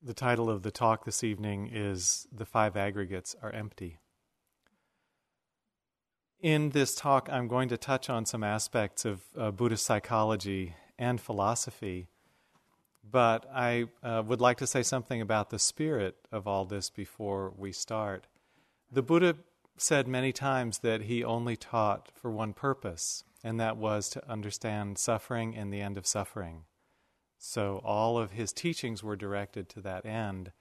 The title of the talk this evening is The Five Aggregates Are Empty. In this talk, I'm going to touch on some aspects of uh, Buddhist psychology and philosophy, but I uh, would like to say something about the spirit of all this before we start. The Buddha said many times that he only taught for one purpose, and that was to understand suffering and the end of suffering. So all of his teachings were directed to that end.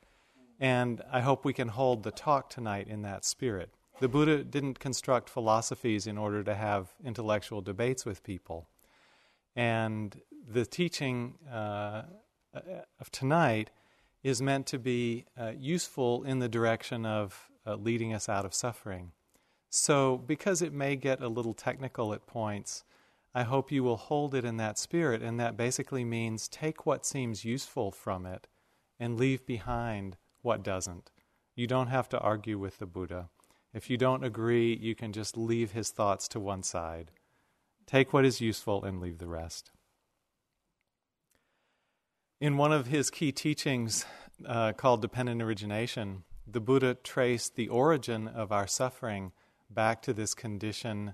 And I hope we can hold the talk tonight in that spirit. The Buddha didn't construct philosophies in order to have intellectual debates with people. And the teaching uh, of tonight is meant to be uh, useful in the direction of uh, leading us out of suffering. So, because it may get a little technical at points, I hope you will hold it in that spirit, and that basically means take what seems useful from it and leave behind what doesn't. You don't have to argue with the Buddha. If you don't agree, you can just leave his thoughts to one side. Take what is useful and leave the rest. In one of his key teachings uh, called Dependent Origination, the Buddha traced the origin of our suffering back to this condition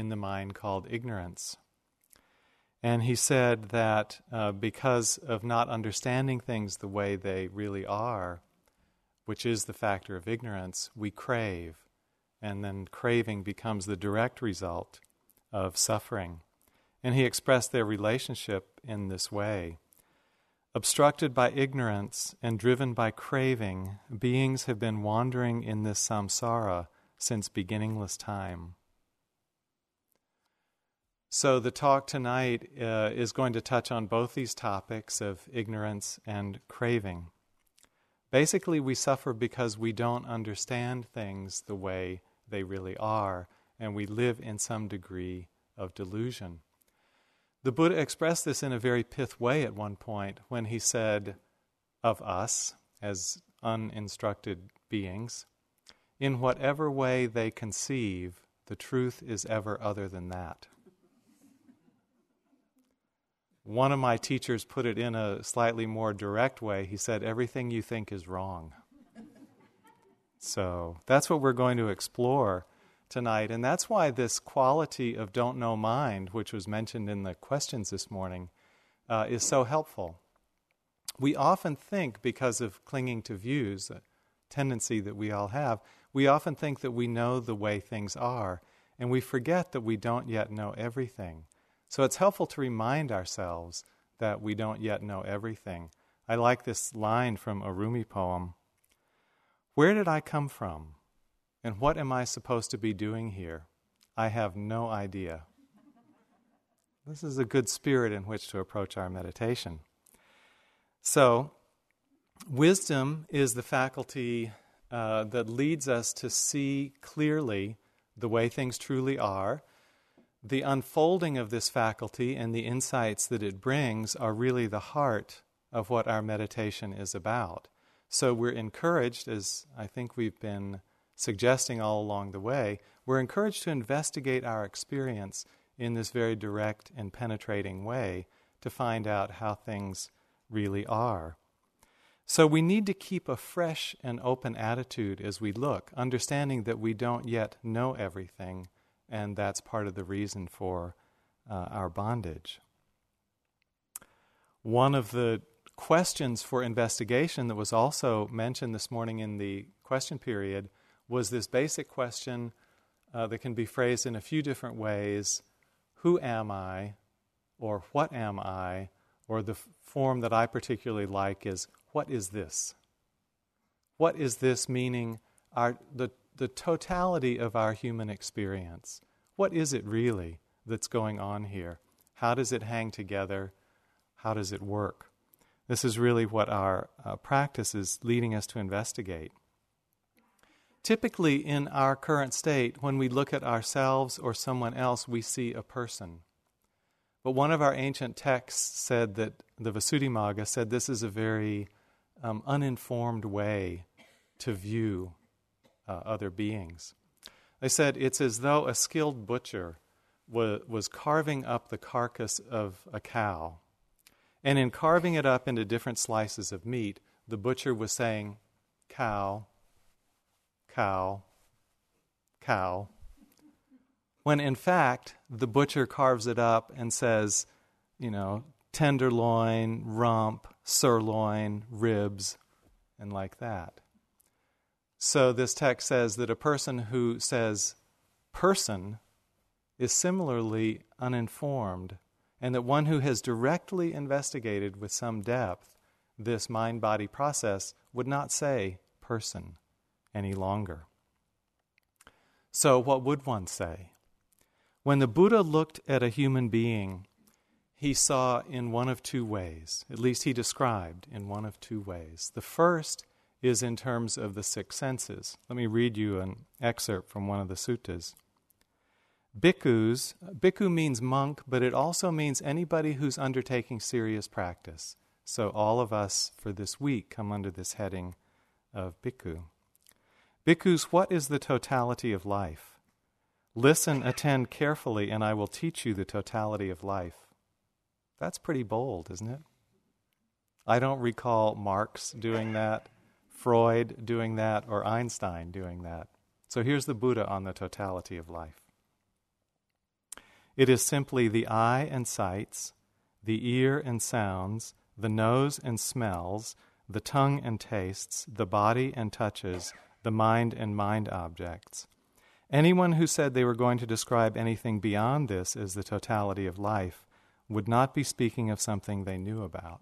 in the mind called ignorance. And he said that uh, because of not understanding things the way they really are, which is the factor of ignorance, we crave. And then craving becomes the direct result of suffering. And he expressed their relationship in this way. Obstructed by ignorance and driven by craving, beings have been wandering in this samsara since beginningless time. So, the talk tonight uh, is going to touch on both these topics of ignorance and craving. Basically, we suffer because we don't understand things the way they really are, and we live in some degree of delusion. The Buddha expressed this in a very pith way at one point when he said of us, as uninstructed beings, in whatever way they conceive, the truth is ever other than that. One of my teachers put it in a slightly more direct way. He said, Everything you think is wrong. so that's what we're going to explore tonight. And that's why this quality of don't know mind, which was mentioned in the questions this morning, uh, is so helpful. We often think, because of clinging to views, a tendency that we all have, we often think that we know the way things are, and we forget that we don't yet know everything. So it's helpful to remind ourselves that we don't yet know everything. I like this line from a Rumi poem Where did I come from? And what am I supposed to be doing here? I have no idea. This is a good spirit in which to approach our meditation. So, wisdom is the faculty uh, that leads us to see clearly the way things truly are the unfolding of this faculty and the insights that it brings are really the heart of what our meditation is about. So we're encouraged, as I think we've been suggesting all along the way, we're encouraged to investigate our experience in this very direct and penetrating way to find out how things really are. So we need to keep a fresh and open attitude as we look, understanding that we don't yet know everything and that's part of the reason for uh, our bondage. One of the questions for investigation that was also mentioned this morning in the question period was this basic question uh, that can be phrased in a few different ways Who am I? or What am I? Or the f- form that I particularly like is What is this? What is this meaning? Our, the the totality of our human experience. What is it really that's going on here? How does it hang together? How does it work? This is really what our uh, practice is leading us to investigate. Typically, in our current state, when we look at ourselves or someone else, we see a person. But one of our ancient texts said that the Visuddhimagga said this is a very um, uninformed way to view uh, other beings. They said it's as though a skilled butcher wa- was carving up the carcass of a cow. And in carving it up into different slices of meat, the butcher was saying, cow, cow, cow, when in fact the butcher carves it up and says, you know, tenderloin, rump, sirloin, ribs, and like that. So this text says that a person who says person is similarly uninformed, and that one who has directly investigated with some depth this mind body process would not say person any longer. So, what would one say? When the Buddha looked at a human being, he saw in one of two ways, at least he described in one of two ways. The first is in terms of the six senses. Let me read you an excerpt from one of the suttas. Bhikkhus, bhikkhu means monk, but it also means anybody who's undertaking serious practice. So all of us for this week come under this heading of bhikkhu. Bhikkhus, what is the totality of life? Listen, attend carefully, and I will teach you the totality of life. That's pretty bold, isn't it? I don't recall Marx doing that. Freud doing that or Einstein doing that. So here's the Buddha on the totality of life it is simply the eye and sights, the ear and sounds, the nose and smells, the tongue and tastes, the body and touches, the mind and mind objects. Anyone who said they were going to describe anything beyond this as the totality of life would not be speaking of something they knew about.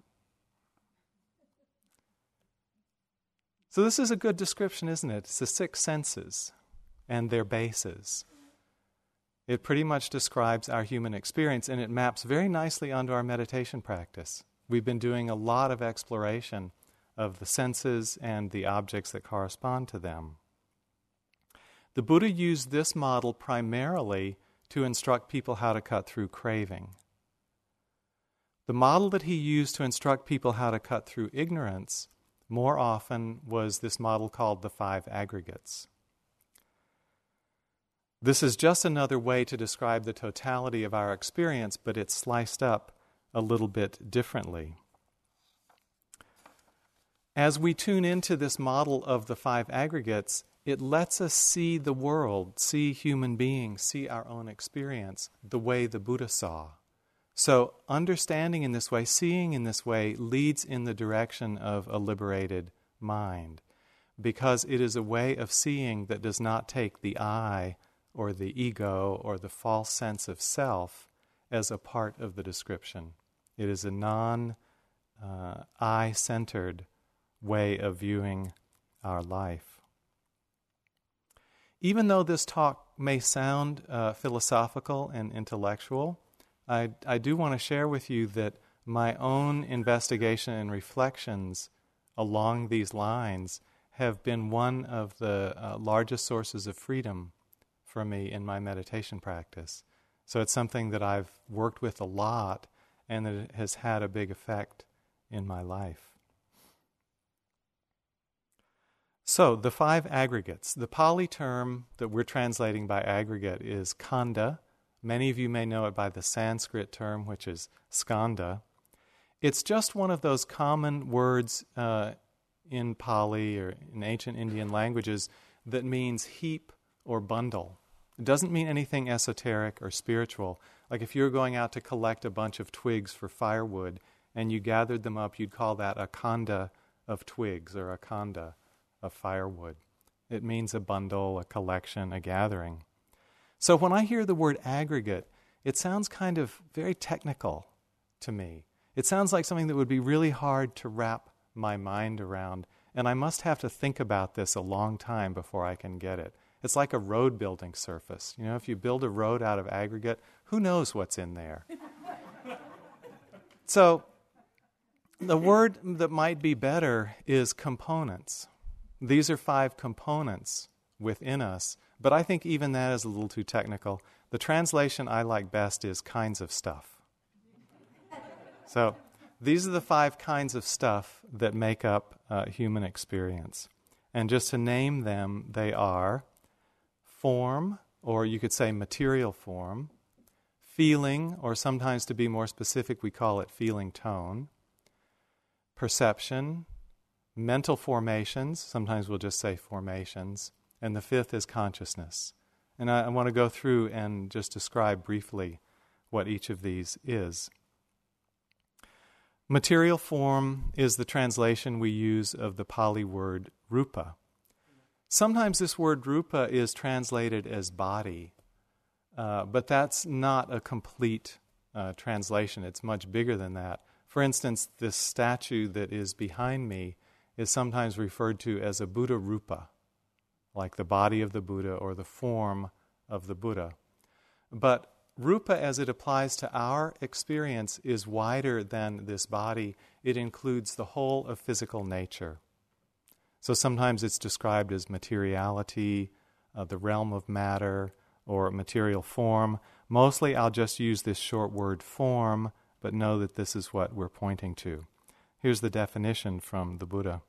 So, this is a good description, isn't it? It's the six senses and their bases. It pretty much describes our human experience and it maps very nicely onto our meditation practice. We've been doing a lot of exploration of the senses and the objects that correspond to them. The Buddha used this model primarily to instruct people how to cut through craving. The model that he used to instruct people how to cut through ignorance more often was this model called the five aggregates. This is just another way to describe the totality of our experience, but it's sliced up a little bit differently. As we tune into this model of the five aggregates, it lets us see the world, see human beings, see our own experience the way the Buddha saw. So, understanding in this way, seeing in this way, leads in the direction of a liberated mind because it is a way of seeing that does not take the I or the ego or the false sense of self as a part of the description. It is a non uh, I centered way of viewing our life. Even though this talk may sound uh, philosophical and intellectual, I, I do want to share with you that my own investigation and reflections along these lines have been one of the uh, largest sources of freedom for me in my meditation practice. So it's something that I've worked with a lot and that has had a big effect in my life. So, the five aggregates. The Pali term that we're translating by aggregate is khandha, Many of you may know it by the Sanskrit term, which is skandha. It's just one of those common words uh, in Pali or in ancient Indian languages that means heap or bundle. It doesn't mean anything esoteric or spiritual. Like if you were going out to collect a bunch of twigs for firewood and you gathered them up, you'd call that a khandha of twigs or a khandha of firewood. It means a bundle, a collection, a gathering. So when I hear the word aggregate, it sounds kind of very technical to me. It sounds like something that would be really hard to wrap my mind around, and I must have to think about this a long time before I can get it. It's like a road building surface. You know, if you build a road out of aggregate, who knows what's in there? so, the word that might be better is components. These are five components within us but I think even that is a little too technical. The translation I like best is kinds of stuff. so these are the five kinds of stuff that make up uh, human experience. And just to name them, they are form, or you could say material form, feeling, or sometimes to be more specific, we call it feeling tone, perception, mental formations, sometimes we'll just say formations, and the fifth is consciousness. And I, I want to go through and just describe briefly what each of these is. Material form is the translation we use of the Pali word rupa. Sometimes this word rupa is translated as body, uh, but that's not a complete uh, translation. It's much bigger than that. For instance, this statue that is behind me is sometimes referred to as a Buddha rupa, like the body of the Buddha or the form of the Buddha. But rupa, as it applies to our experience, is wider than this body. It includes the whole of physical nature. So sometimes it's described as materiality, uh, the realm of matter, or material form. Mostly I'll just use this short word form, but know that this is what we're pointing to. Here's the definition from the Buddha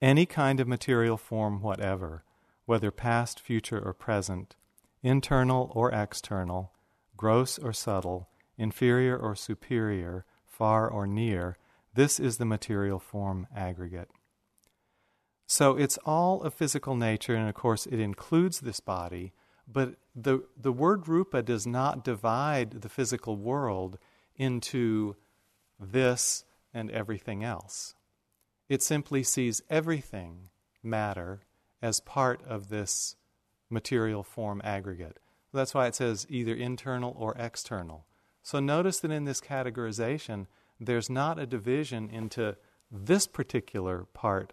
Any kind of material form whatever, whether past, future, or present, internal or external, gross or subtle, inferior or superior, far or near, this is the material form aggregate. So it's all of physical nature, and of course, it includes this body, but the, the word rupa does not divide the physical world into this and everything else. It simply sees everything, matter, as part of this material form aggregate. That's why it says either internal or external. So notice that in this categorization, there's not a division into this particular part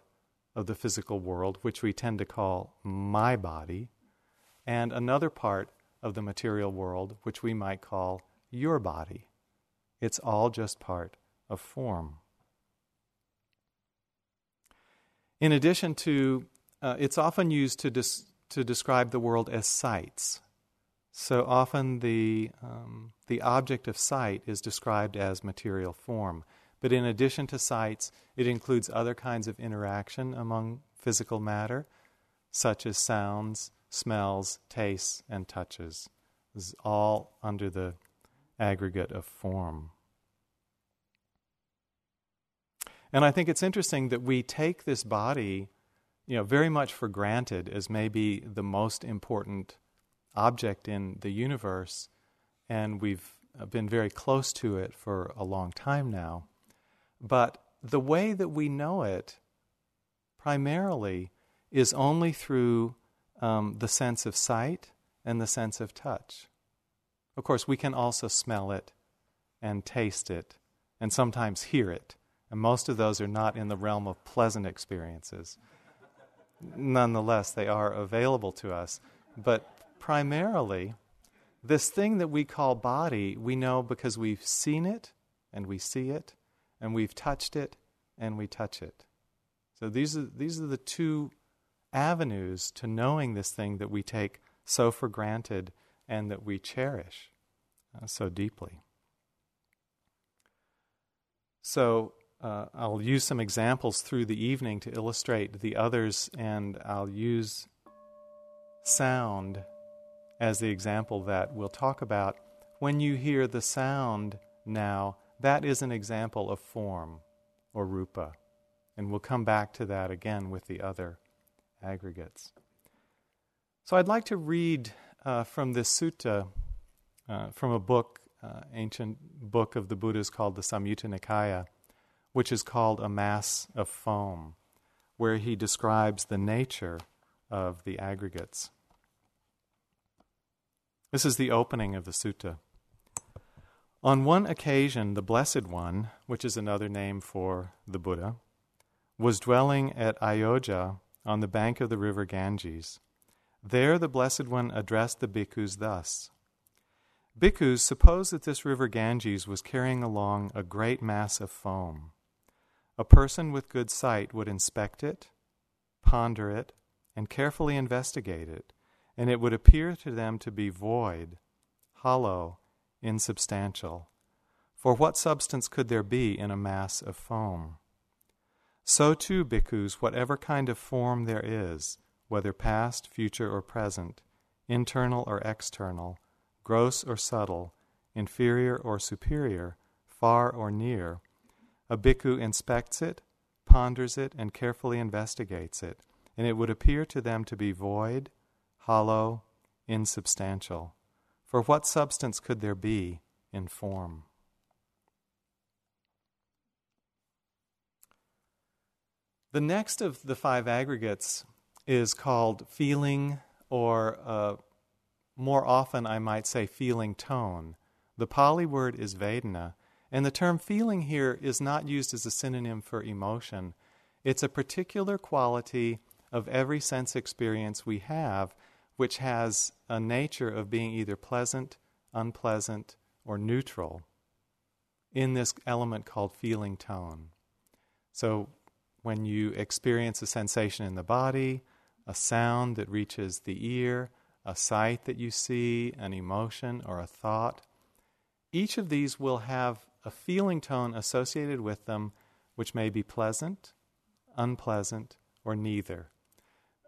of the physical world, which we tend to call my body, and another part of the material world, which we might call your body. It's all just part of form. In addition to, uh, it's often used to, to describe the world as sights. So often the, um, the object of sight is described as material form. But in addition to sights, it includes other kinds of interaction among physical matter, such as sounds, smells, tastes, and touches. This is all under the aggregate of form. And I think it's interesting that we take this body, you know, very much for granted as maybe the most important object in the universe, and we've been very close to it for a long time now. But the way that we know it primarily is only through um, the sense of sight and the sense of touch. Of course, we can also smell it and taste it and sometimes hear it. And most of those are not in the realm of pleasant experiences. Nonetheless, they are available to us. But primarily, this thing that we call body, we know because we've seen it and we see it and we've touched it and we touch it. So these are, these are the two avenues to knowing this thing that we take so for granted and that we cherish uh, so deeply. So uh, I'll use some examples through the evening to illustrate the others, and I'll use sound as the example that we'll talk about. When you hear the sound now, that is an example of form or rupa. And we'll come back to that again with the other aggregates. So I'd like to read uh, from this sutta uh, from a book, uh, ancient book of the Buddhas called the Samyutta Nikaya, which is called A Mass of Foam, where he describes the nature of the aggregates. This is the opening of the sutta. On one occasion, the Blessed One, which is another name for the Buddha, was dwelling at Ayodhya on the bank of the river Ganges. There, the Blessed One addressed the bhikkhus thus Bhikkhus, suppose that this river Ganges was carrying along a great mass of foam. A person with good sight would inspect it, ponder it, and carefully investigate it, and it would appear to them to be void, hollow, insubstantial. For what substance could there be in a mass of foam? So too, bhikkhus, whatever kind of form there is, whether past, future, or present, internal or external, gross or subtle, inferior or superior, far or near, a bhikkhu inspects it, ponders it, and carefully investigates it, and it would appear to them to be void, hollow, insubstantial. For what substance could there be in form? The next of the five aggregates is called feeling, or uh, more often I might say feeling tone. The Pali word is Vedana, and the term feeling here is not used as a synonym for emotion. It's a particular quality of every sense experience we have, which has a nature of being either pleasant, unpleasant, or neutral in this element called feeling tone. So, when you experience a sensation in the body, a sound that reaches the ear, a sight that you see, an emotion, or a thought, each of these will have a feeling tone associated with them which may be pleasant, unpleasant, or neither.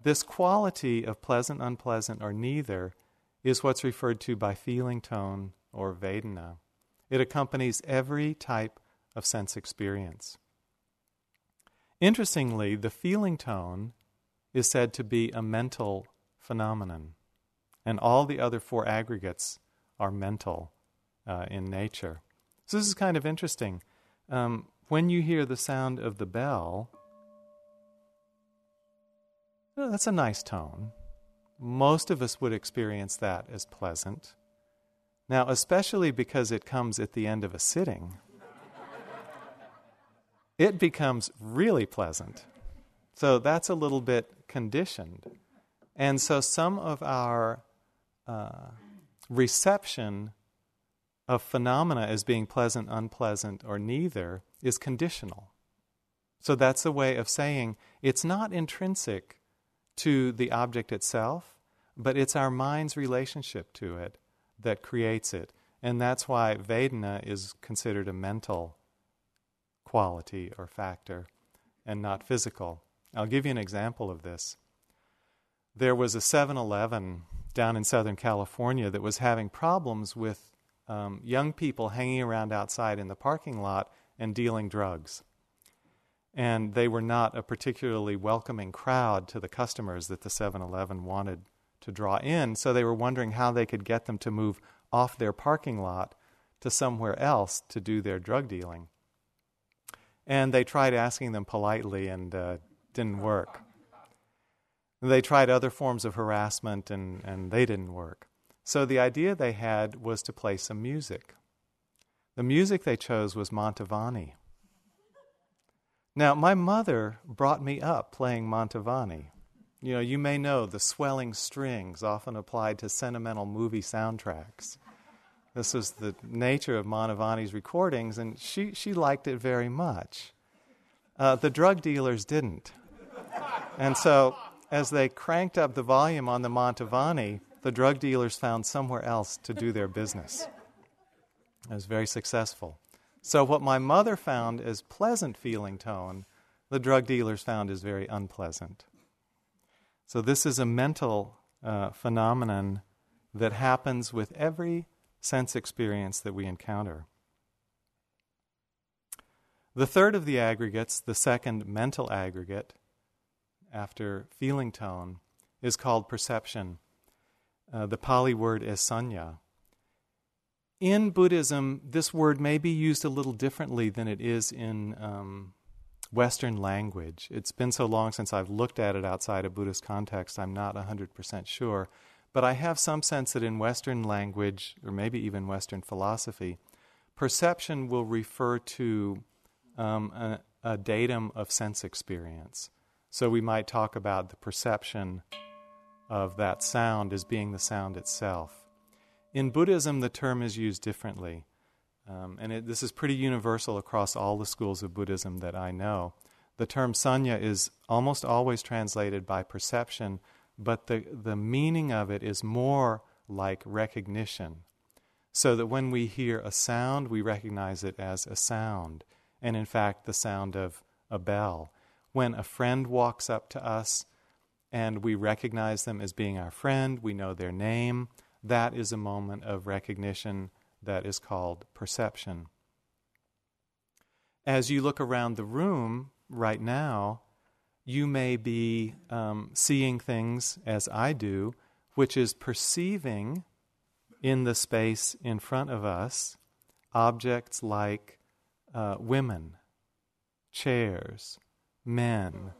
This quality of pleasant, unpleasant, or neither is what's referred to by feeling tone or Vedana. It accompanies every type of sense experience. Interestingly, the feeling tone is said to be a mental phenomenon, and all the other four aggregates are mental uh, in nature. So, this is kind of interesting. Um, when you hear the sound of the bell, well, that's a nice tone. Most of us would experience that as pleasant. Now, especially because it comes at the end of a sitting it becomes really pleasant. So that's a little bit conditioned. And so some of our uh, reception of phenomena as being pleasant, unpleasant, or neither is conditional. So that's a way of saying it's not intrinsic to the object itself, but it's our mind's relationship to it that creates it. And that's why Vedana is considered a mental quality or factor and not physical. I'll give you an example of this. There was a 7 Eleven down in Southern California that was having problems with um, young people hanging around outside in the parking lot and dealing drugs. And they were not a particularly welcoming crowd to the customers that the 7 Eleven wanted to draw in, so they were wondering how they could get them to move off their parking lot to somewhere else to do their drug dealing. And they tried asking them politely and uh, didn't work. They tried other forms of harassment and, and they didn't work. So the idea they had was to play some music. The music they chose was Mantovani. Now, my mother brought me up playing Mantovani. You know, you may know the swelling strings often applied to sentimental movie soundtracks. This was the nature of Mantovani's recordings, and she, she liked it very much. Uh, the drug dealers didn't. And so, as they cranked up the volume on the Mantovani, the drug dealers found somewhere else to do their business. It was very successful. So, what my mother found as pleasant feeling tone, the drug dealers found as very unpleasant. So, this is a mental uh, phenomenon that happens with every sense experience that we encounter. The third of the aggregates, the second mental aggregate, after feeling tone, is called perception. Uh, the Pali word is sanya. In Buddhism, this word may be used a little differently than it is in um, Western language. It's been so long since I've looked at it outside a Buddhist context, I'm not 100% sure. But I have some sense that in Western language, or maybe even Western philosophy, perception will refer to um, a, a datum of sense experience. So we might talk about the perception of that sound as being the sound itself. In Buddhism, the term is used differently. Um, and it, this is pretty universal across all the schools of Buddhism that I know. The term sanya is almost always translated by perception, but the, the meaning of it is more like recognition. So that when we hear a sound, we recognize it as a sound, and in fact, the sound of a bell. When a friend walks up to us and we recognize them as being our friend, we know their name, that is a moment of recognition that is called perception. As you look around the room, right now, you may be um, seeing things as I do, which is perceiving in the space in front of us objects like uh, women, chairs, men,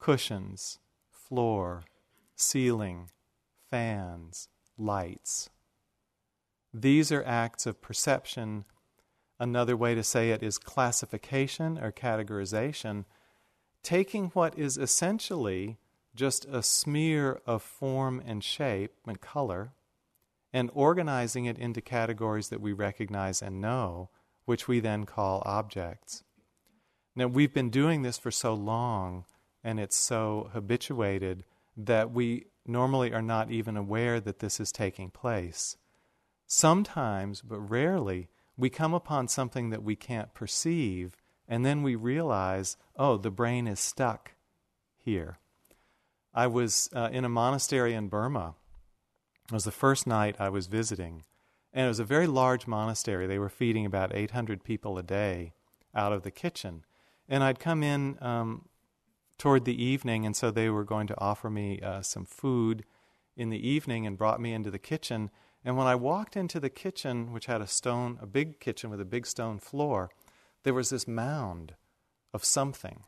cushions, floor, ceiling, fans, lights. These are acts of perception. Another way to say it is classification or categorization, taking what is essentially just a smear of form and shape and color and organizing it into categories that we recognize and know, which we then call objects. Now, we've been doing this for so long and it's so habituated that we normally are not even aware that this is taking place. Sometimes, but rarely, we come upon something that we can't perceive, and then we realize, oh, the brain is stuck here. I was uh, in a monastery in Burma. It was the first night I was visiting, and it was a very large monastery. They were feeding about 800 people a day out of the kitchen. And I'd come in um, toward the evening, and so they were going to offer me uh, some food in the evening and brought me into the kitchen. And when I walked into the kitchen, which had a stone, a big kitchen with a big stone floor, there was this mound of something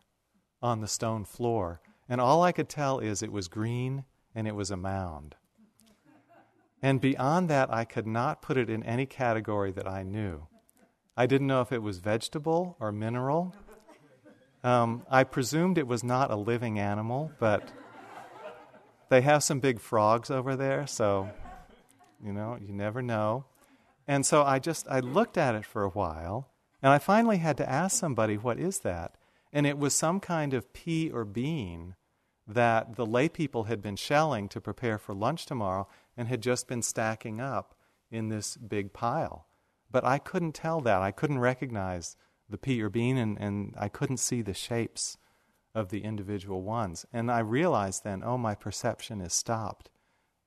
on the stone floor. And all I could tell is it was green and it was a mound. And beyond that, I could not put it in any category that I knew. I didn't know if it was vegetable or mineral. Um, I presumed it was not a living animal, but they have some big frogs over there, so you know, you never know. And so I just I looked at it for a while, and I finally had to ask somebody, "What is that?" And it was some kind of pea or bean that the lay people had been shelling to prepare for lunch tomorrow and had just been stacking up in this big pile. But I couldn't tell that. I couldn't recognize the pea or bean, and, and I couldn't see the shapes of the individual ones. And I realized then, oh, my perception is stopped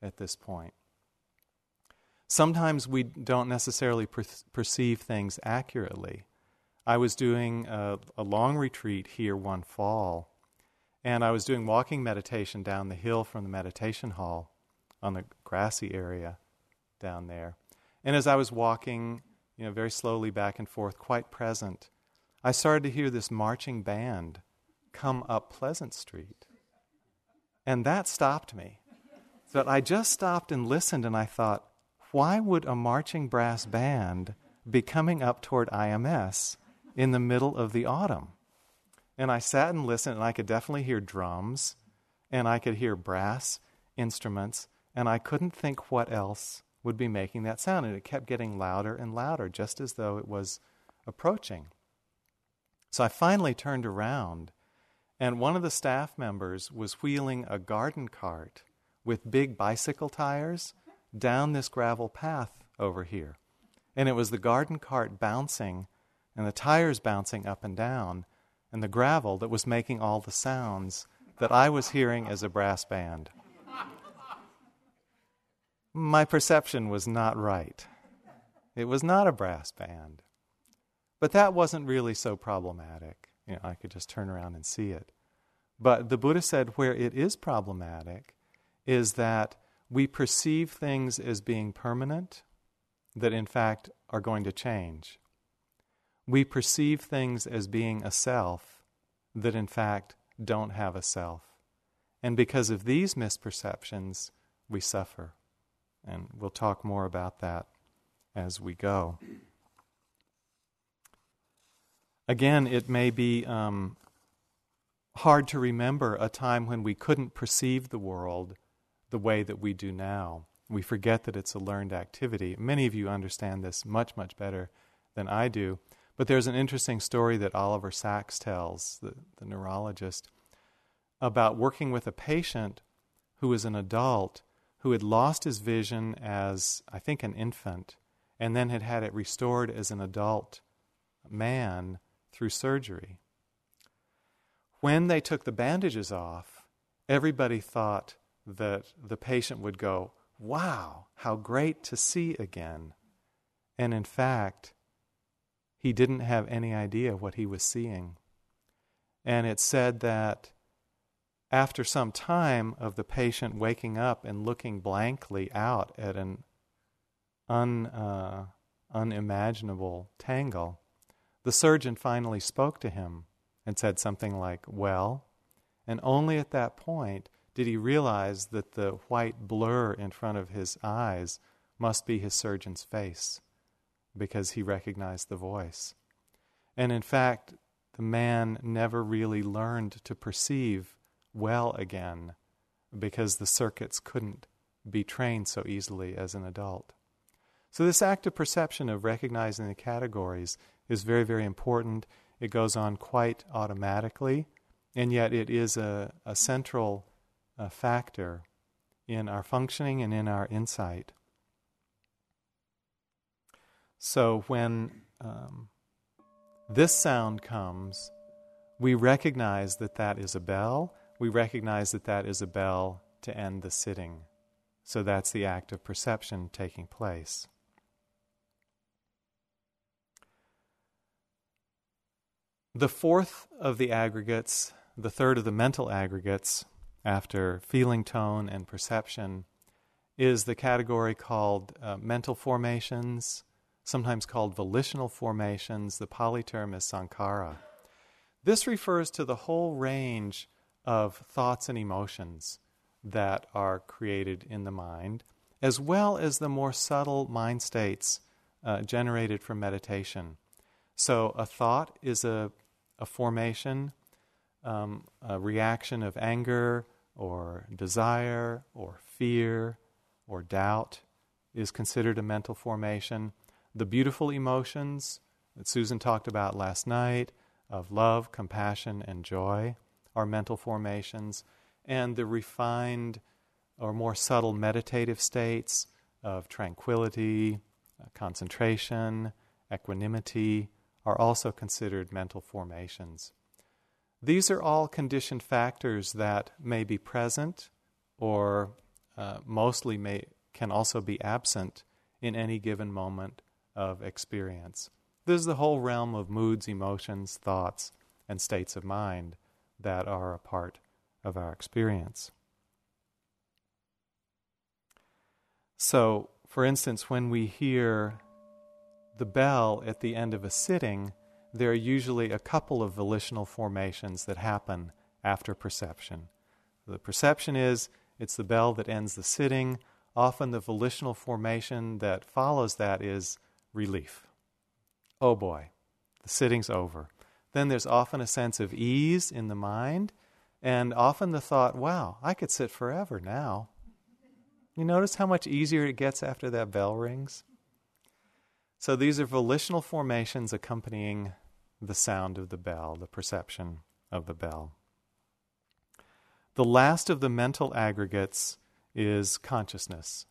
at this point. Sometimes we don't necessarily per- perceive things accurately. I was doing a, a long retreat here one fall, and I was doing walking meditation down the hill from the meditation hall on the grassy area down there. And as I was walking, you know, very slowly back and forth, quite present, I started to hear this marching band come up Pleasant Street. And that stopped me. But I just stopped and listened, and I thought, why would a marching brass band be coming up toward IMS in the middle of the autumn? And I sat and listened, and I could definitely hear drums, and I could hear brass instruments, and I couldn't think what else would be making that sound. And it kept getting louder and louder, just as though it was approaching. So I finally turned around, and one of the staff members was wheeling a garden cart with big bicycle tires down this gravel path over here. And it was the garden cart bouncing and the tires bouncing up and down and the gravel that was making all the sounds that I was hearing as a brass band my perception was not right. It was not a brass band. But that wasn't really so problematic. You know, I could just turn around and see it. But the Buddha said where it is problematic is that we perceive things as being permanent that in fact are going to change. We perceive things as being a self that in fact don't have a self. And because of these misperceptions, we suffer. And we'll talk more about that as we go. Again, it may be um, hard to remember a time when we couldn't perceive the world the way that we do now. We forget that it's a learned activity. Many of you understand this much, much better than I do. But there's an interesting story that Oliver Sacks tells, the, the neurologist, about working with a patient who is an adult who had lost his vision as, I think, an infant, and then had had it restored as an adult man through surgery. When they took the bandages off, everybody thought that the patient would go, Wow, how great to see again. And in fact, he didn't have any idea what he was seeing. And it said that after some time of the patient waking up and looking blankly out at an un, uh, unimaginable tangle, the surgeon finally spoke to him and said something like, Well, and only at that point did he realize that the white blur in front of his eyes must be his surgeon's face because he recognized the voice. And in fact, the man never really learned to perceive well again because the circuits couldn't be trained so easily as an adult. So, this active perception of recognizing the categories is very, very important. It goes on quite automatically, and yet it is a, a central uh, factor in our functioning and in our insight. So, when um, this sound comes, we recognize that that is a bell. We recognize that that is a bell to end the sitting. So that's the act of perception taking place. The fourth of the aggregates, the third of the mental aggregates, after feeling tone and perception, is the category called uh, mental formations, sometimes called volitional formations. The Pali term is sankhara. This refers to the whole range of thoughts and emotions that are created in the mind, as well as the more subtle mind states uh, generated from meditation. So, a thought is a, a formation, um, a reaction of anger or desire or fear or doubt is considered a mental formation. The beautiful emotions that Susan talked about last night of love, compassion, and joy are mental formations. And the refined or more subtle meditative states of tranquility, uh, concentration, equanimity are also considered mental formations. These are all conditioned factors that may be present or uh, mostly may, can also be absent in any given moment of experience. This is the whole realm of moods, emotions, thoughts, and states of mind that are a part of our experience. So, for instance, when we hear the bell at the end of a sitting, there are usually a couple of volitional formations that happen after perception. The perception is it's the bell that ends the sitting. Often the volitional formation that follows that is relief. Oh boy, the sitting's over. Then there's often a sense of ease in the mind, and often the thought, wow, I could sit forever now. You notice how much easier it gets after that bell rings? So these are volitional formations accompanying the sound of the bell, the perception of the bell. The last of the mental aggregates is consciousness.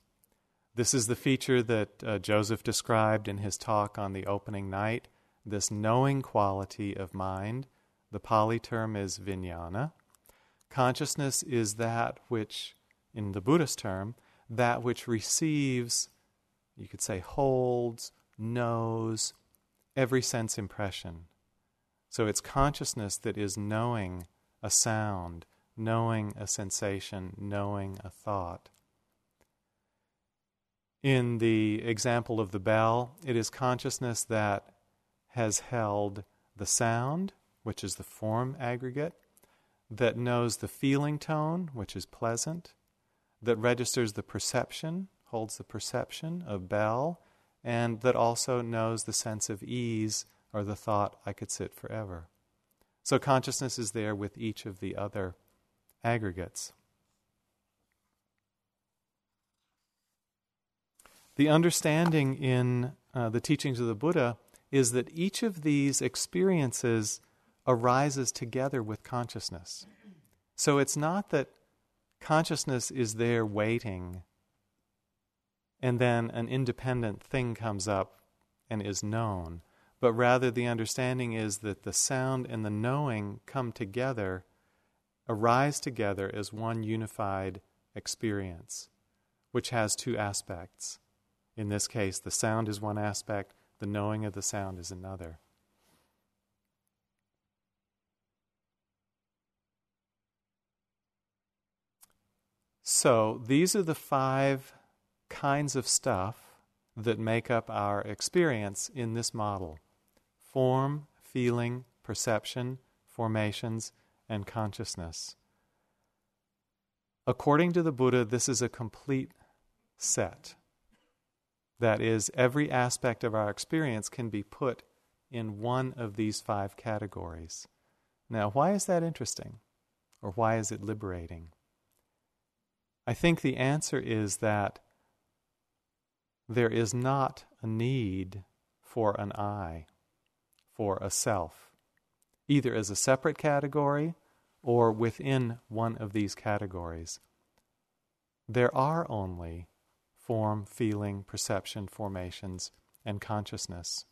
This is the feature that uh, Joseph described in his talk on the opening night this knowing quality of mind. The Pali term is vijnana. Consciousness is that which, in the Buddhist term, that which receives, you could say, holds, knows every sense impression. So it's consciousness that is knowing a sound, knowing a sensation, knowing a thought. In the example of the bell, it is consciousness that has held the sound, which is the form aggregate, that knows the feeling tone, which is pleasant, that registers the perception, holds the perception of bell, and that also knows the sense of ease or the thought, I could sit forever. So consciousness is there with each of the other aggregates. The understanding in uh, the teachings of the Buddha is that each of these experiences arises together with consciousness. So it's not that consciousness is there waiting and then an independent thing comes up and is known, but rather the understanding is that the sound and the knowing come together, arise together as one unified experience, which has two aspects. In this case, the sound is one aspect, the knowing of the sound is another. So, these are the five kinds of stuff that make up our experience in this model form, feeling, perception, formations, and consciousness. According to the Buddha, this is a complete set. That is, every aspect of our experience can be put in one of these five categories. Now, why is that interesting? Or why is it liberating? I think the answer is that there is not a need for an I, for a self, either as a separate category or within one of these categories. There are only form, feeling, perception, formations, and consciousness.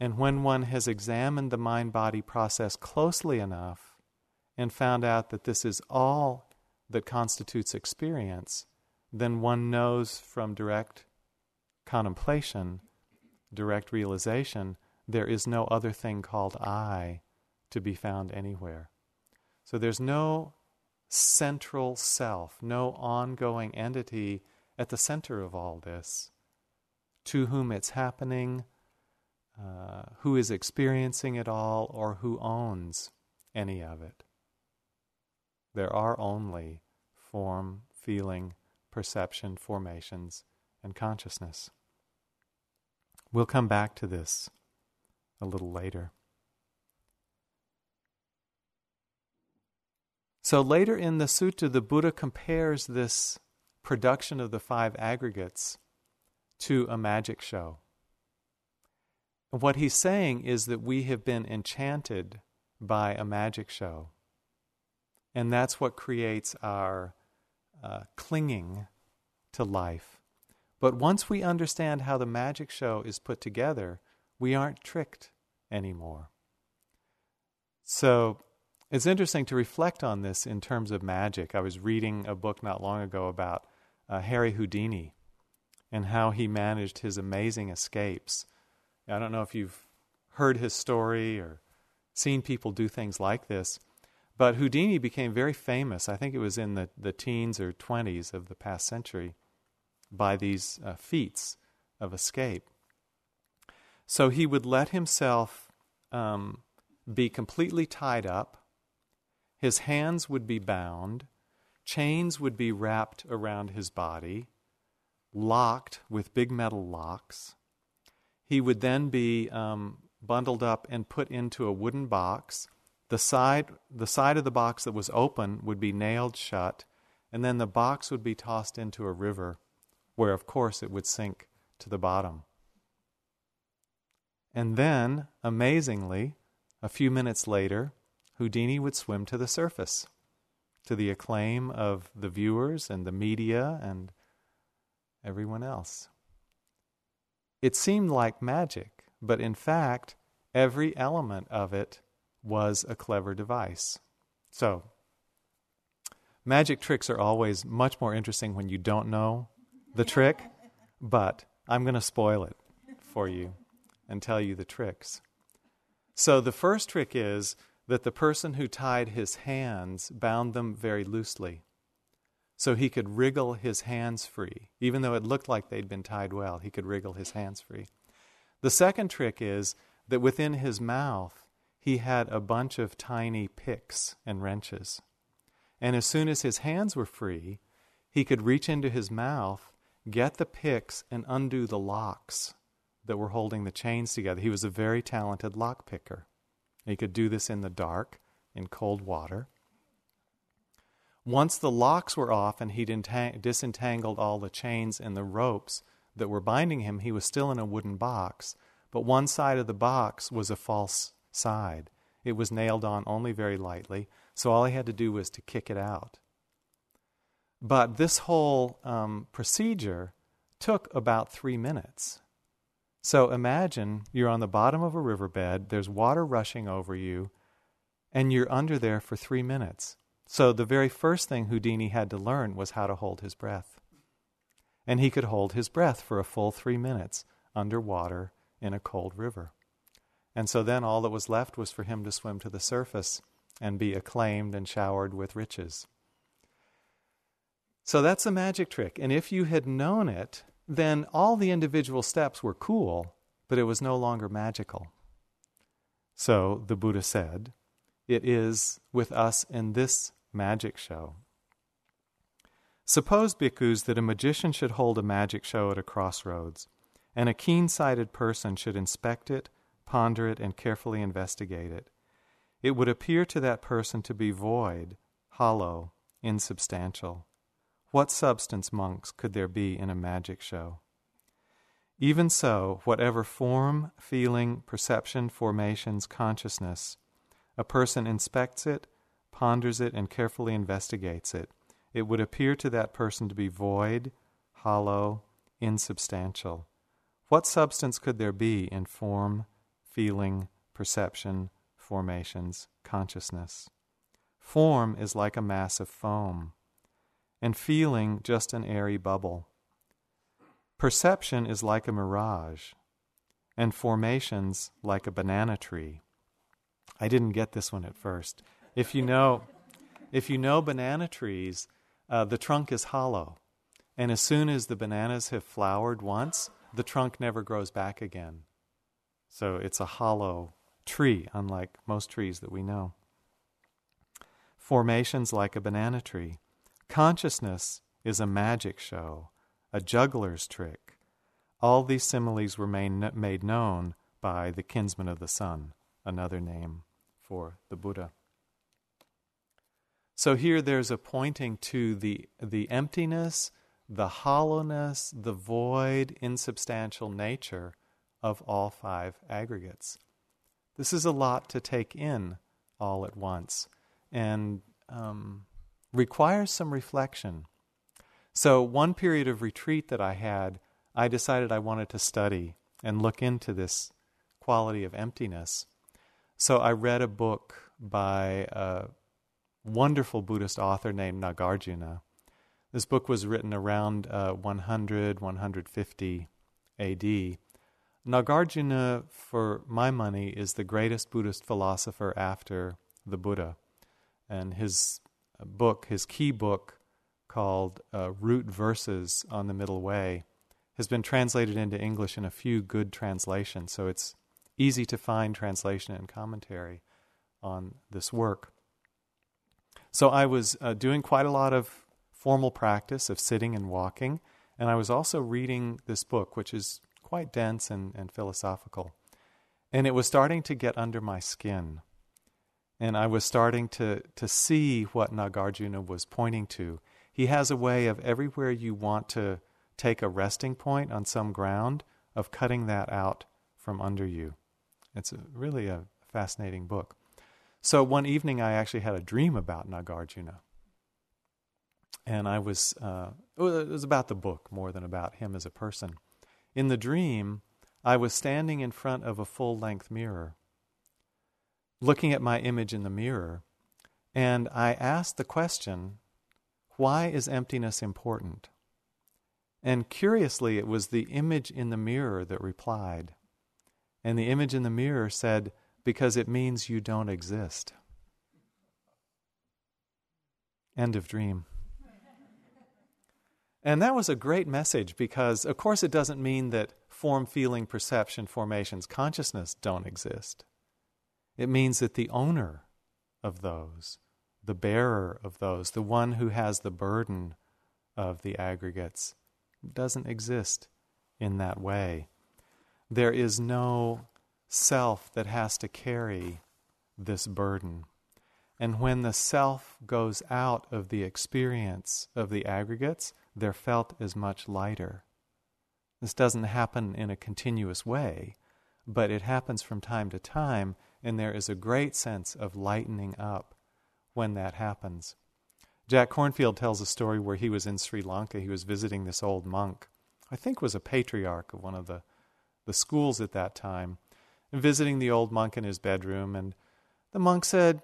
And when one has examined the mind body process closely enough and found out that this is all that constitutes experience, then one knows from direct contemplation, direct realization, there is no other thing called I to be found anywhere. So there's no central self, no ongoing entity at the center of all this, to whom it's happening, uh, who is experiencing it all, or who owns any of it. There are only form, feeling, perception, formations, and consciousness. We'll come back to this a little later. So later in the sutta, the Buddha compares this production of the five aggregates to a magic show. What he's saying is that we have been enchanted by a magic show. And that's what creates our uh, clinging to life. But once we understand how the magic show is put together, we aren't tricked anymore. So it's interesting to reflect on this in terms of magic. I was reading a book not long ago about uh, Harry Houdini and how he managed his amazing escapes. I don't know if you've heard his story or seen people do things like this, but Houdini became very famous. I think it was in the, the teens or 20s of the past century by these uh, feats of escape. So he would let himself um, be completely tied up, his hands would be bound, Chains would be wrapped around his body, locked with big metal locks. He would then be um, bundled up and put into a wooden box. The side, the side of the box that was open would be nailed shut, and then the box would be tossed into a river, where, of course, it would sink to the bottom. And then, amazingly, a few minutes later, Houdini would swim to the surface to the acclaim of the viewers and the media and everyone else. It seemed like magic, but in fact, every element of it was a clever device. So, magic tricks are always much more interesting when you don't know the trick, but I'm going to spoil it for you and tell you the tricks. So, the first trick is that the person who tied his hands bound them very loosely so he could wriggle his hands free. Even though it looked like they'd been tied well, he could wriggle his hands free. The second trick is that within his mouth, he had a bunch of tiny picks and wrenches. And as soon as his hands were free, he could reach into his mouth, get the picks, and undo the locks that were holding the chains together. He was a very talented lock picker. He could do this in the dark, in cold water. Once the locks were off and he'd entang- disentangled all the chains and the ropes that were binding him, he was still in a wooden box, but one side of the box was a false side. It was nailed on only very lightly, so all he had to do was to kick it out. But this whole um, procedure took about three minutes. So imagine you're on the bottom of a riverbed, there's water rushing over you, and you're under there for three minutes. So the very first thing Houdini had to learn was how to hold his breath. And he could hold his breath for a full three minutes underwater in a cold river. And so then all that was left was for him to swim to the surface and be acclaimed and showered with riches. So that's a magic trick. And if you had known it, then all the individual steps were cool, but it was no longer magical. So the Buddha said, it is with us in this magic show. Suppose, bhikkhus, that a magician should hold a magic show at a crossroads, and a keen sighted person should inspect it, ponder it, and carefully investigate it. It would appear to that person to be void, hollow, insubstantial. What substance, monks, could there be in a magic show? Even so, whatever form, feeling, perception, formations, consciousness, a person inspects it, ponders it, and carefully investigates it, it would appear to that person to be void, hollow, insubstantial. What substance could there be in form, feeling, perception, formations, consciousness? Form is like a mass of foam, and feeling just an airy bubble. Perception is like a mirage, and formations like a banana tree. I didn't get this one at first. If you know, if you know banana trees, uh, the trunk is hollow, and as soon as the bananas have flowered once, the trunk never grows back again. So it's a hollow tree, unlike most trees that we know. Formations like a banana tree. Consciousness is a magic show, a juggler's trick. All these similes were made, known by the kinsman of the sun, another name for the Buddha. So here there's a pointing to the, the emptiness, the hollowness, the void, insubstantial nature of all five aggregates. This is a lot to take in all at once and um, requires some reflection. So, one period of retreat that I had, I decided I wanted to study and look into this quality of emptiness. So, I read a book by a wonderful Buddhist author named Nagarjuna. This book was written around uh, 100, 150 AD. Nagarjuna, for my money, is the greatest Buddhist philosopher after the Buddha. And his book, his key book, called uh, Root Verses on the Middle Way, has been translated into English in a few good translations. So it's easy to find translation and commentary on this work. So I was uh, doing quite a lot of formal practice of sitting and walking, and I was also reading this book, which is quite dense and, and philosophical. And it was starting to get under my skin. And I was starting to, to see what Nagarjuna was pointing to. He has a way of everywhere you want to take a resting point on some ground, of cutting that out from under you. It's a, really a fascinating book. So one evening, I actually had a dream about Nagarjuna. And I was, uh, it was about the book more than about him as a person. In the dream, I was standing in front of a full length mirror, looking at my image in the mirror, and I asked the question, why is emptiness important? And curiously, it was the image in the mirror that replied. And the image in the mirror said, because it means you don't exist. End of dream. And that was a great message because, of course, it doesn't mean that form, feeling, perception, formations, consciousness don't exist. It means that the owner of those, the bearer of those, the one who has the burden of the aggregates, doesn't exist in that way. There is no self that has to carry this burden. And when the self goes out of the experience of the aggregates, they're felt as much lighter. This doesn't happen in a continuous way, but it happens from time to time, and there is a great sense of lightening up when that happens. Jack Kornfield tells a story where he was in Sri Lanka. He was visiting this old monk, I think was a patriarch of one of the, the schools at that time and visiting the old monk in his bedroom, and the monk said,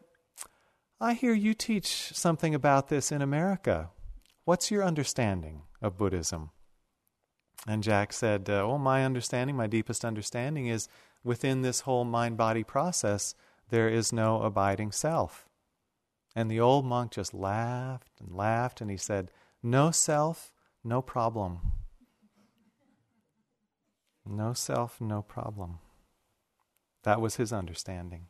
I hear you teach something about this in America. What's your understanding of Buddhism? And Jack said, uh, Well, my understanding, my deepest understanding is within this whole mind body process, there is no abiding self. And the old monk just laughed and laughed, and he said, No self, no problem. No self, no problem. That was his understanding.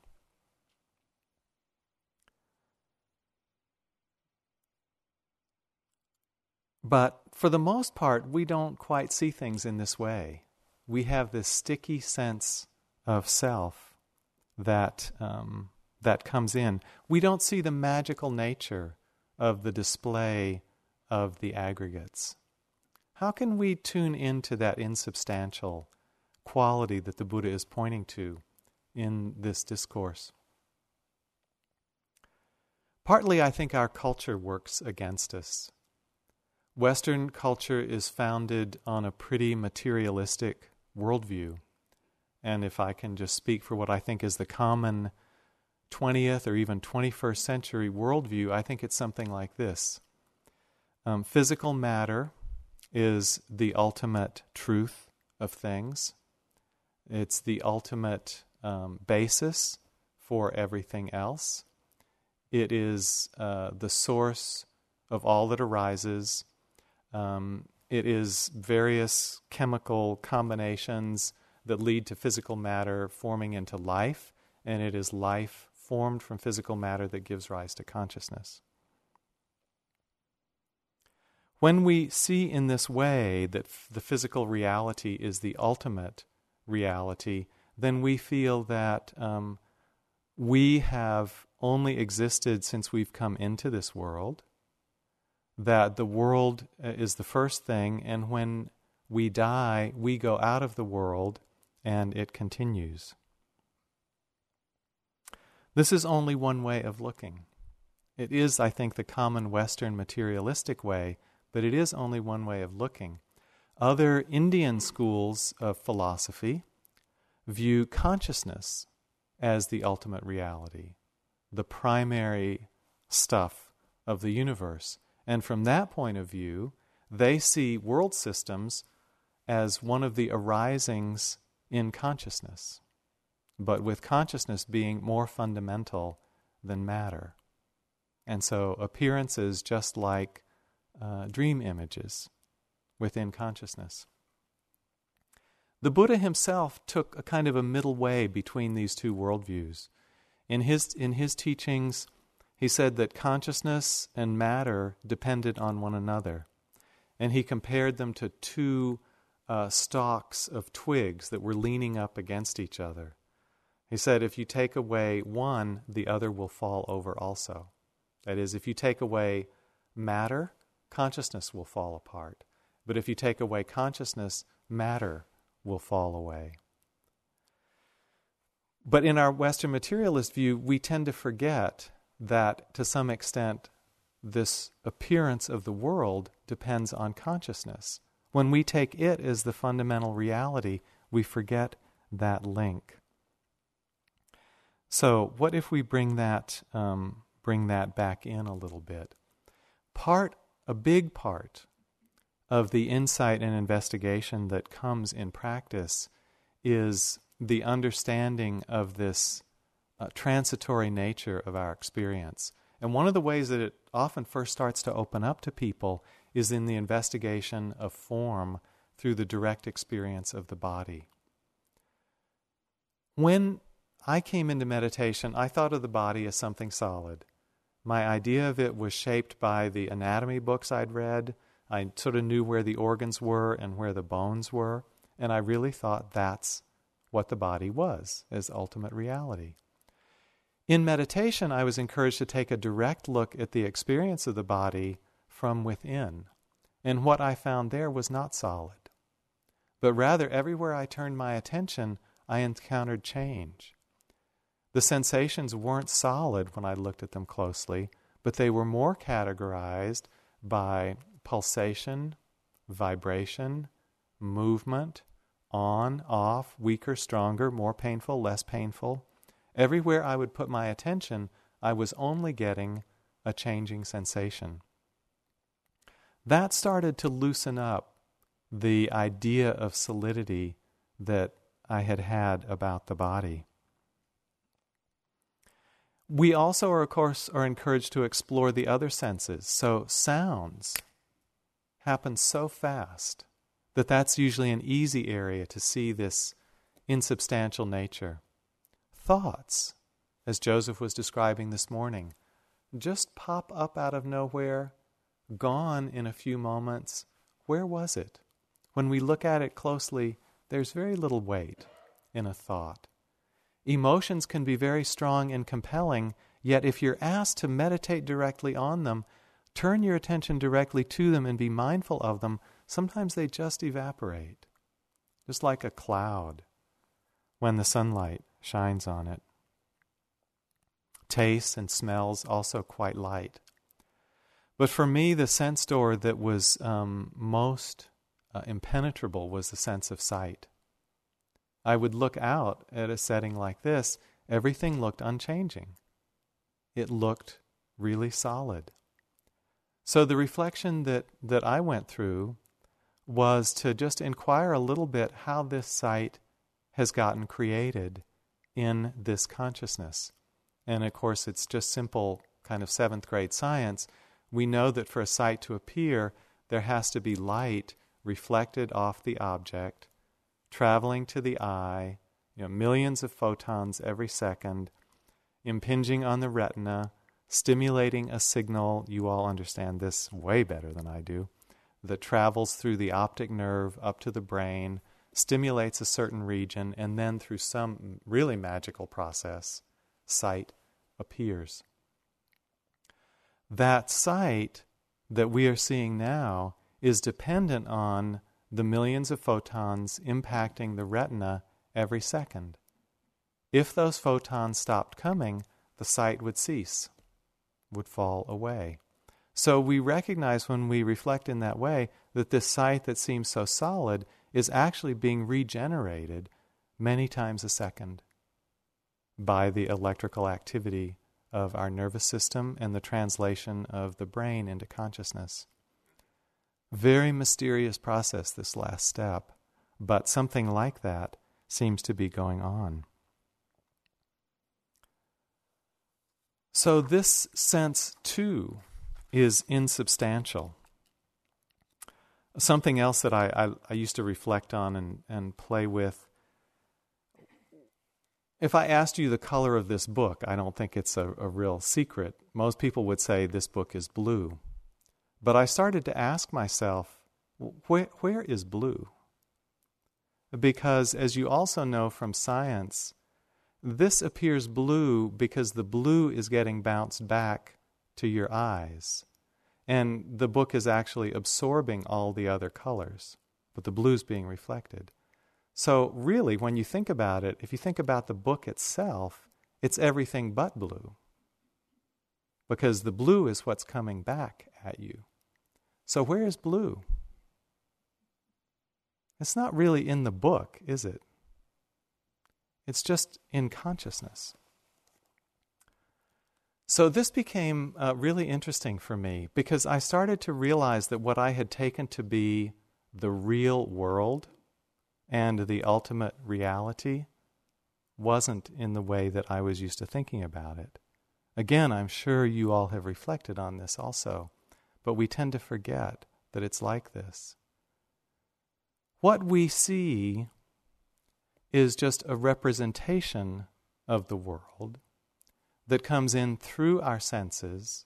But for the most part, we don't quite see things in this way. We have this sticky sense of self that um, that comes in. We don't see the magical nature of the display of the aggregates. How can we tune into that insubstantial quality that the Buddha is pointing to in this discourse? Partly, I think our culture works against us. Western culture is founded on a pretty materialistic worldview. And if I can just speak for what I think is the common 20th or even 21st century worldview, I think it's something like this um, Physical matter is the ultimate truth of things, it's the ultimate um, basis for everything else. It is uh, the source of all that arises. Um, it is various chemical combinations that lead to physical matter forming into life, and it is life formed from physical matter that gives rise to consciousness. When we see in this way that f- the physical reality is the ultimate reality, then we feel that um, we have only existed since we've come into this world, that the world uh, is the first thing, and when we die, we go out of the world and it continues. This is only one way of looking. It is, I think, the common Western materialistic way, but it is only one way of looking. Other Indian schools of philosophy view consciousness as the ultimate reality, the primary stuff of the universe. And from that point of view, they see world systems as one of the arisings in consciousness but with consciousness being more fundamental than matter. And so appearances just like uh, dream images within consciousness. The Buddha himself took a kind of a middle way between these two worldviews. In his, in his teachings, he said that consciousness and matter depended on one another. And he compared them to two uh, stalks of twigs that were leaning up against each other. He said, if you take away one, the other will fall over also. That is, if you take away matter, consciousness will fall apart. But if you take away consciousness, matter will fall away. But in our Western materialist view, we tend to forget that to some extent this appearance of the world depends on consciousness. When we take it as the fundamental reality, we forget that link. So, what if we bring that um, bring that back in a little bit? Part, a big part of the insight and investigation that comes in practice is the understanding of this uh, transitory nature of our experience. And one of the ways that it often first starts to open up to people is in the investigation of form through the direct experience of the body. When I came into meditation, I thought of the body as something solid. My idea of it was shaped by the anatomy books I'd read. I sort of knew where the organs were and where the bones were, and I really thought that's what the body was as ultimate reality. In meditation, I was encouraged to take a direct look at the experience of the body from within, and what I found there was not solid. But rather, everywhere I turned my attention, I encountered change. The sensations weren't solid when I looked at them closely, but they were more categorized by pulsation, vibration, movement, on, off, weaker, stronger, more painful, less painful. Everywhere I would put my attention, I was only getting a changing sensation. That started to loosen up the idea of solidity that I had had about the body. We also are, of course, are encouraged to explore the other senses. So, sounds happen so fast that that's usually an easy area to see this insubstantial nature. Thoughts, as Joseph was describing this morning, just pop up out of nowhere, gone in a few moments. Where was it? When we look at it closely, there's very little weight in a thought. Emotions can be very strong and compelling, yet if you're asked to meditate directly on them, turn your attention directly to them and be mindful of them, sometimes they just evaporate, just like a cloud when the sunlight shines on it. Tastes and smells also quite light. But for me, the sense door that was um, most uh, impenetrable was the sense of sight. I would look out at a setting like this, everything looked unchanging. It looked really solid. So the reflection that, that I went through was to just inquire a little bit how this sight has gotten created in this consciousness. And of course, it's just simple kind of seventh grade science. We know that for a sight to appear, there has to be light reflected off the object, traveling to the eye, you know, millions of photons every second, impinging on the retina, stimulating a signal. You all understand this way better than I do. That travels through the optic nerve up to the brain, stimulates a certain region, and then through some really magical process, sight appears. That sight that we are seeing now is dependent on the millions of photons impacting the retina every second. If those photons stopped coming, the sight would cease, would fall away. So we recognize when we reflect in that way that this sight that seems so solid is actually being regenerated many times a second by the electrical activity of our nervous system and the translation of the brain into consciousness. Very mysterious process, this last step, but something like that seems to be going on. So, this sense too is insubstantial. Something else that I, I, I, used to reflect on and, and play with. If I asked you the color of this book, I don't think it's a, a real secret. Most people would say this book is blue. But I started to ask myself, where, where is blue? Because, as you also know from science, this appears blue because the blue is getting bounced back to your eyes. And the book is actually absorbing all the other colors, but the blue's being reflected. So, really, when you think about it, if you think about the book itself, it's everything but blue. Because the blue is what's coming back at you. So, where is blue? It's not really in the book, is it? It's just in consciousness. So this became uh, really interesting for me because I started to realize that what I had taken to be the real world and the ultimate reality wasn't in the way that I was used to thinking about it. Again, I'm sure you all have reflected on this also, but we tend to forget that it's like this. What we see is just a representation of the world that comes in through our senses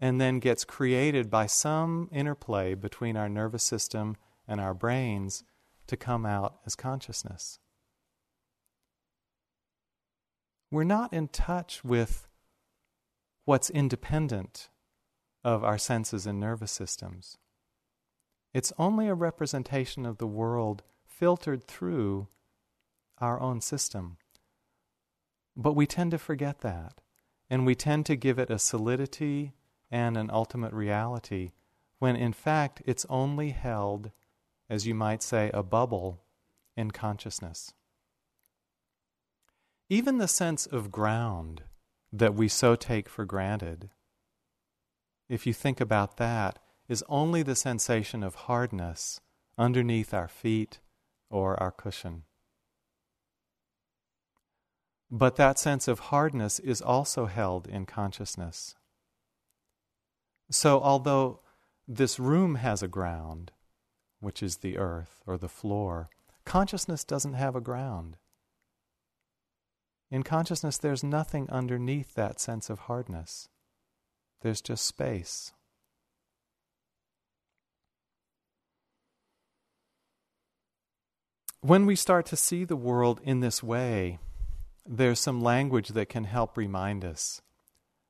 and then gets created by some interplay between our nervous system and our brains to come out as consciousness. We're not in touch with what's independent of our senses and nervous systems. It's only a representation of the world filtered through our own system. But we tend to forget that. And we tend to give it a solidity and an ultimate reality, when in fact it's only held, as you might say, a bubble in consciousness. Even the sense of ground that we so take for granted, if you think about that, is only the sensation of hardness underneath our feet or our cushion. But that sense of hardness is also held in consciousness. So, although this room has a ground, which is the earth or the floor. Consciousness doesn't have a ground. In consciousness, there's nothing underneath that sense of hardness, there's just space. When we start to see the world in this way, there's some language that can help remind us.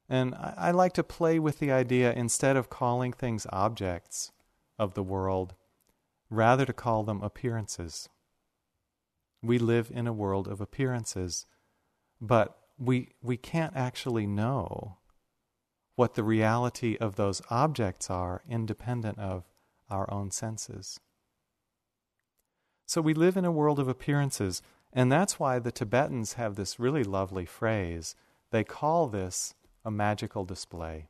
And I, I, like to play with the idea instead of calling things objects of the world, rather to call them appearances. We live in a world of appearances, but we, we can't actually know what the reality of those objects are independent of our own senses. So we live in a world of appearances, and that's why the Tibetans have this really lovely phrase. They call this a magical display.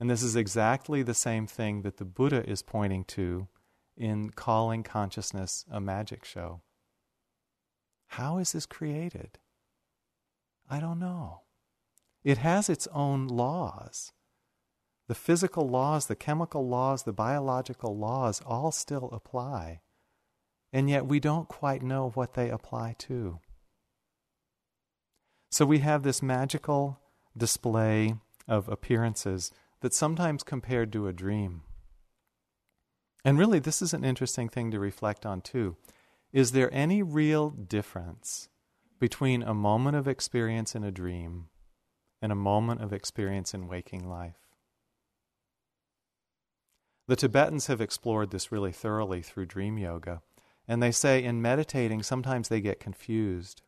And this is exactly the same thing that the Buddha is pointing to in calling consciousness a magic show. How is this created? I don't know. It has its own laws. The physical laws, the chemical laws, the biological laws all still apply. And yet we don't quite know what they apply to. So we have this magical display of appearances that's sometimes compared to a dream. And really, this is an interesting thing to reflect on too. Is there any real difference between a moment of experience in a dream and a moment of experience in waking life? The Tibetans have explored this really thoroughly through dream yoga. And they say in meditating, sometimes they get confused.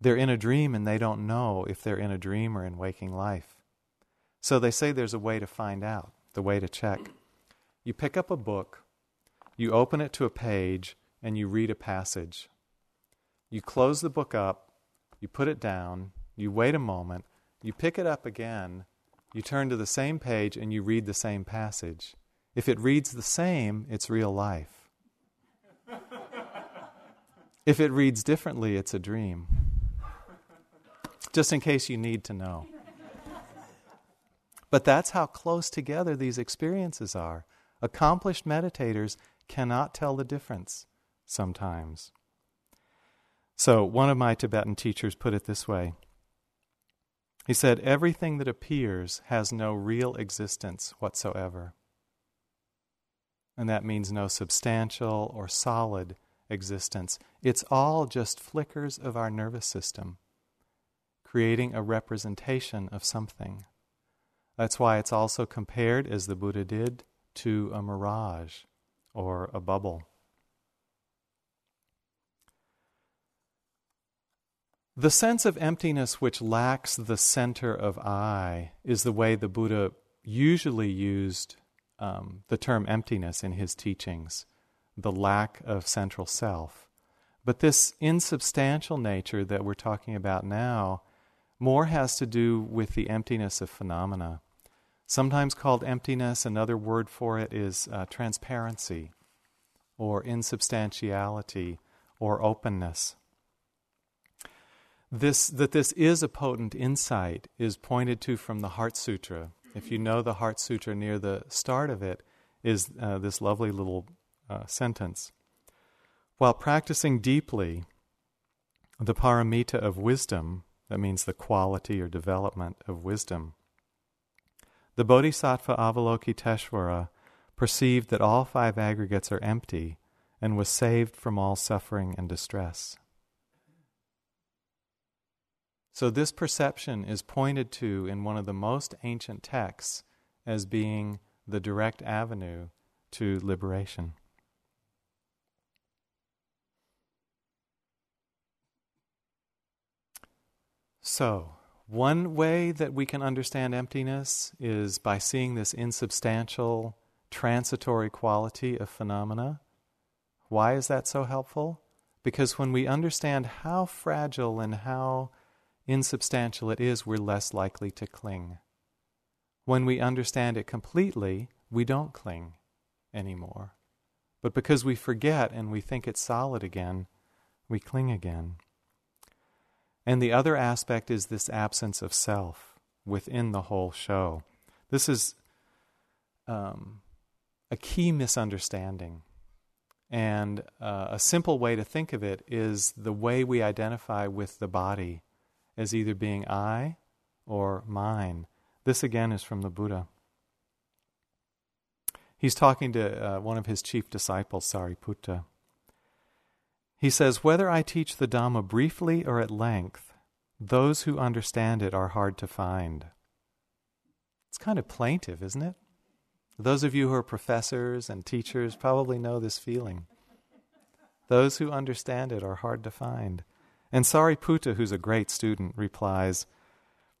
They're in a dream and they don't know if they're in a dream or in waking life. So they say there's a way to find out, the way to check. You pick up a book, you open it to a page, and you read a passage. You close the book up, you put it down, you wait a moment, you pick it up again, you turn to the same page, and you read the same passage. If it reads the same, it's real life. If it reads differently, it's a dream. Just in case you need to know. But that's how close together these experiences are. Accomplished meditators cannot tell the difference sometimes. So, one of my Tibetan teachers put it this way He said, Everything that appears has no real existence whatsoever. And that means no substantial or solid existence. It's all just flickers of our nervous system, creating a representation of something. That's why it's also compared, as the Buddha did, to a mirage or a bubble. The sense of emptiness which lacks the center of I is the way the Buddha usually used um, the term emptiness in his teachings the lack of central self. But this insubstantial nature that we're talking about now more has to do with the emptiness of phenomena. Sometimes called emptiness, another word for it is uh, transparency or insubstantiality or openness. This, that this is a potent insight is pointed to from the Heart Sutra. If you know the Heart Sutra, near the start of it is uh, this lovely little uh, sentence. While practicing deeply the paramita of wisdom, that means the quality or development of wisdom, the Bodhisattva Avalokiteshvara perceived that all five aggregates are empty and was saved from all suffering and distress. So, this perception is pointed to in one of the most ancient texts as being the direct avenue to liberation. So, one way that we can understand emptiness is by seeing this insubstantial, transitory quality of phenomena. Why is that so helpful? Because when we understand how fragile and how insubstantial it is, we're less likely to cling. When we understand it completely, we don't cling anymore. But because we forget and we think it's solid again, we cling again. And the other aspect is this absence of self within the whole show. This is um, a key misunderstanding. And uh, a simple way to think of it is the way we identify with the body as either being I or mine. This again is from the Buddha. He's talking to uh, one of his chief disciples, Sariputta. He says, Whether I teach the Dhamma briefly or at length, those who understand it are hard to find. It's kind of plaintive, isn't it? Those of you who are professors and teachers probably know this feeling. Those who understand it are hard to find. And Sariputta, who's a great student, replies,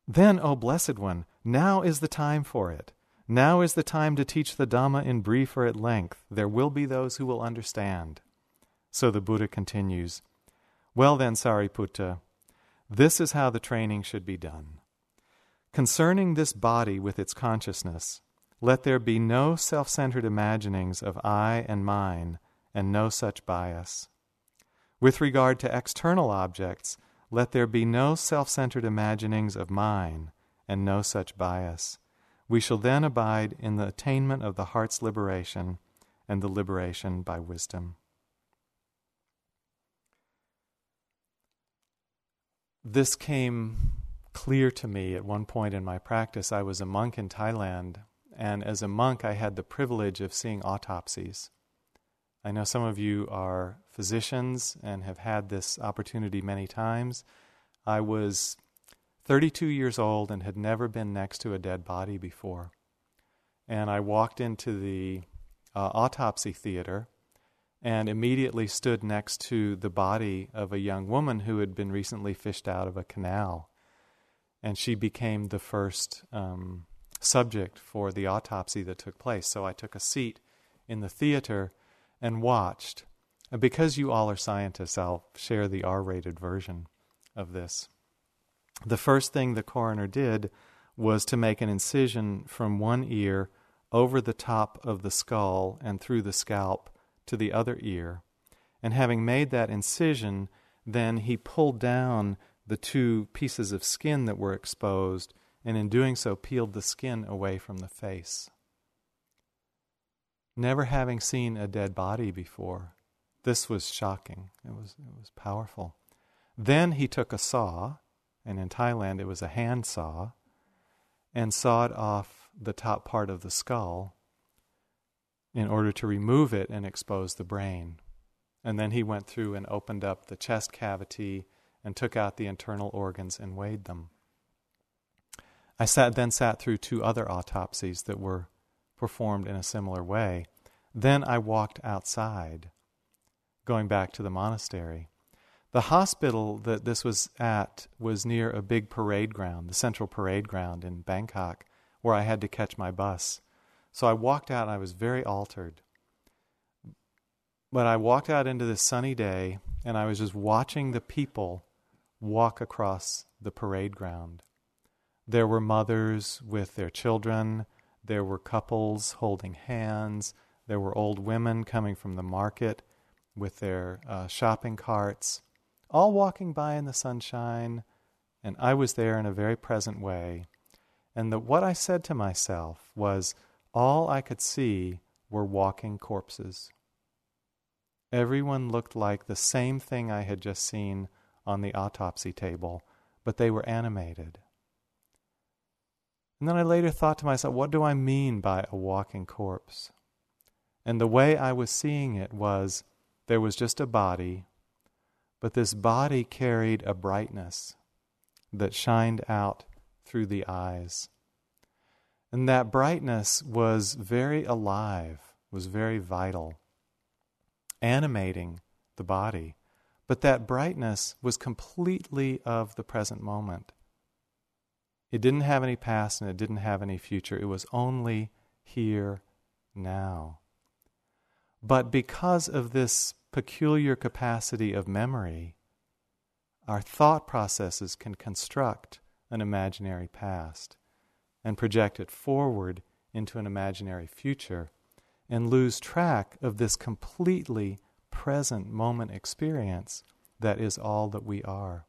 Then, O Blessed One, now is the time for it. Now is the time to teach the Dhamma in brief or at length. There will be those who will understand. So the Buddha continues Well then, Sariputta, this is how the training should be done. Concerning this body with its consciousness, let there be no self centered imaginings of I and mine, and no such bias. With regard to external objects, let there be no self centered imaginings of mine, and no such bias. We shall then abide in the attainment of the heart's liberation and the liberation by wisdom. This came clear to me at one point in my practice. I was a monk in Thailand and as a monk, I had the privilege of seeing autopsies. I know some of you are physicians and have had this opportunity many times. I was 32 years old and had never been next to a dead body before. And I walked into the uh, autopsy theater and immediately stood next to the body of a young woman who had been recently fished out of a canal. And she became the first um, subject for the autopsy that took place. So I took a seat in the theater and watched. And because you all are scientists, I'll share the R rated version of this. The first thing the coroner did was to make an incision from one ear over the top of the skull and through the scalp to the other ear. And having made that incision, then he pulled down the two pieces of skin that were exposed and in doing so peeled the skin away from the face. Never having seen a dead body before, this was shocking. It was, it was powerful. Then he took a saw, and in Thailand it was a hand saw, and sawed off the top part of the skull in order to remove it and expose the brain. And then he went through and opened up the chest cavity and took out the internal organs and weighed them. I sat, then sat through two other autopsies that were performed in a similar way. Then I walked outside, going back to the monastery. The hospital that this was at was near a big parade ground, the central parade ground in Bangkok, where I had to catch my bus. So I walked out and I was very altered. But I walked out into this sunny day and I was just watching the people walk across the parade ground. There were mothers with their children, there were couples holding hands, there were old women coming from the market with their uh, shopping carts, all walking by in the sunshine, and I was there in a very present way. And the, what I said to myself was, all I could see were walking corpses. Everyone looked like the same thing I had just seen on the autopsy table, but they were animated. And then I later thought to myself, what do I mean by a walking corpse? And the way I was seeing it was there was just a body, but this body carried a brightness that shined out through the eyes. And that brightness was very alive, was very vital, animating the body. But that brightness was completely of the present moment. It didn't have any past and it didn't have any future. It was only here now. But because of this peculiar capacity of memory, our thought processes can construct an imaginary past and project it forward into an imaginary future and lose track of this completely present moment experience that is all that we are.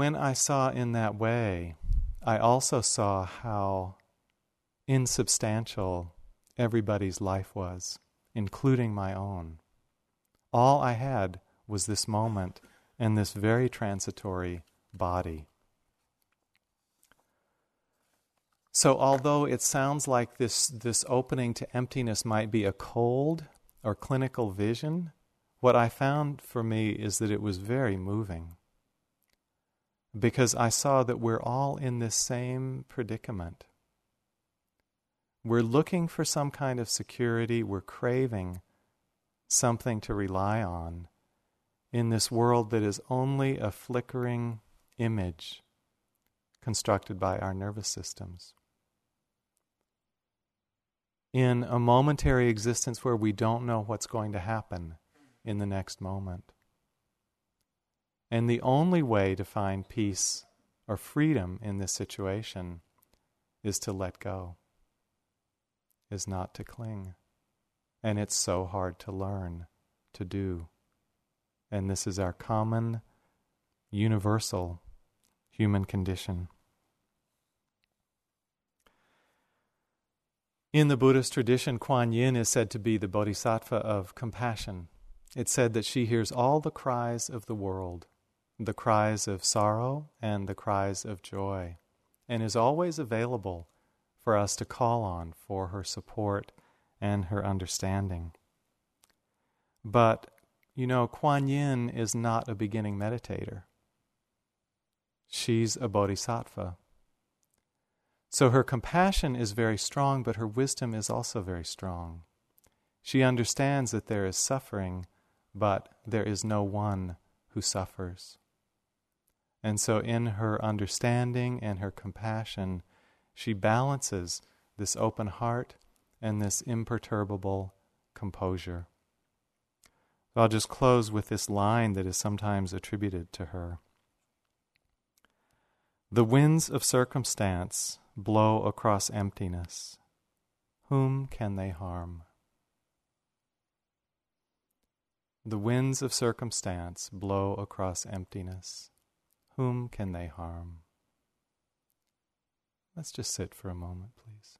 when I saw in that way, I also saw how insubstantial everybody's life was, including my own. All I had was this moment and this very transitory body. So, although it sounds like this, this opening to emptiness might be a cold or clinical vision, what I found for me is that it was very moving. Because I saw that we're all in this same predicament. We're looking for some kind of security, we're craving something to rely on in this world that is only a flickering image constructed by our nervous systems in a momentary existence where we don't know what's going to happen in the next moment. And the only way to find peace or freedom in this situation is to let go, is not to cling. And it's so hard to learn to do. And this is our common, universal human condition. In the Buddhist tradition, Kuan Yin is said to be the bodhisattva of compassion. It's said that she hears all the cries of the world, the cries of sorrow and the cries of joy, and is always available for us to call on for her support and her understanding. But, you know, Kuan Yin is not a beginning meditator. She's a bodhisattva. So her compassion is very strong, but her wisdom is also very strong. She understands that there is suffering, but there is no one who suffers. And so, in her understanding and her compassion, she balances this open heart and this imperturbable composure. I'll just close with this line that is sometimes attributed to her. The winds of circumstance blow across emptiness, whom can they harm? The winds of circumstance blow across emptiness. Whom can they harm? Let's just sit for a moment, please.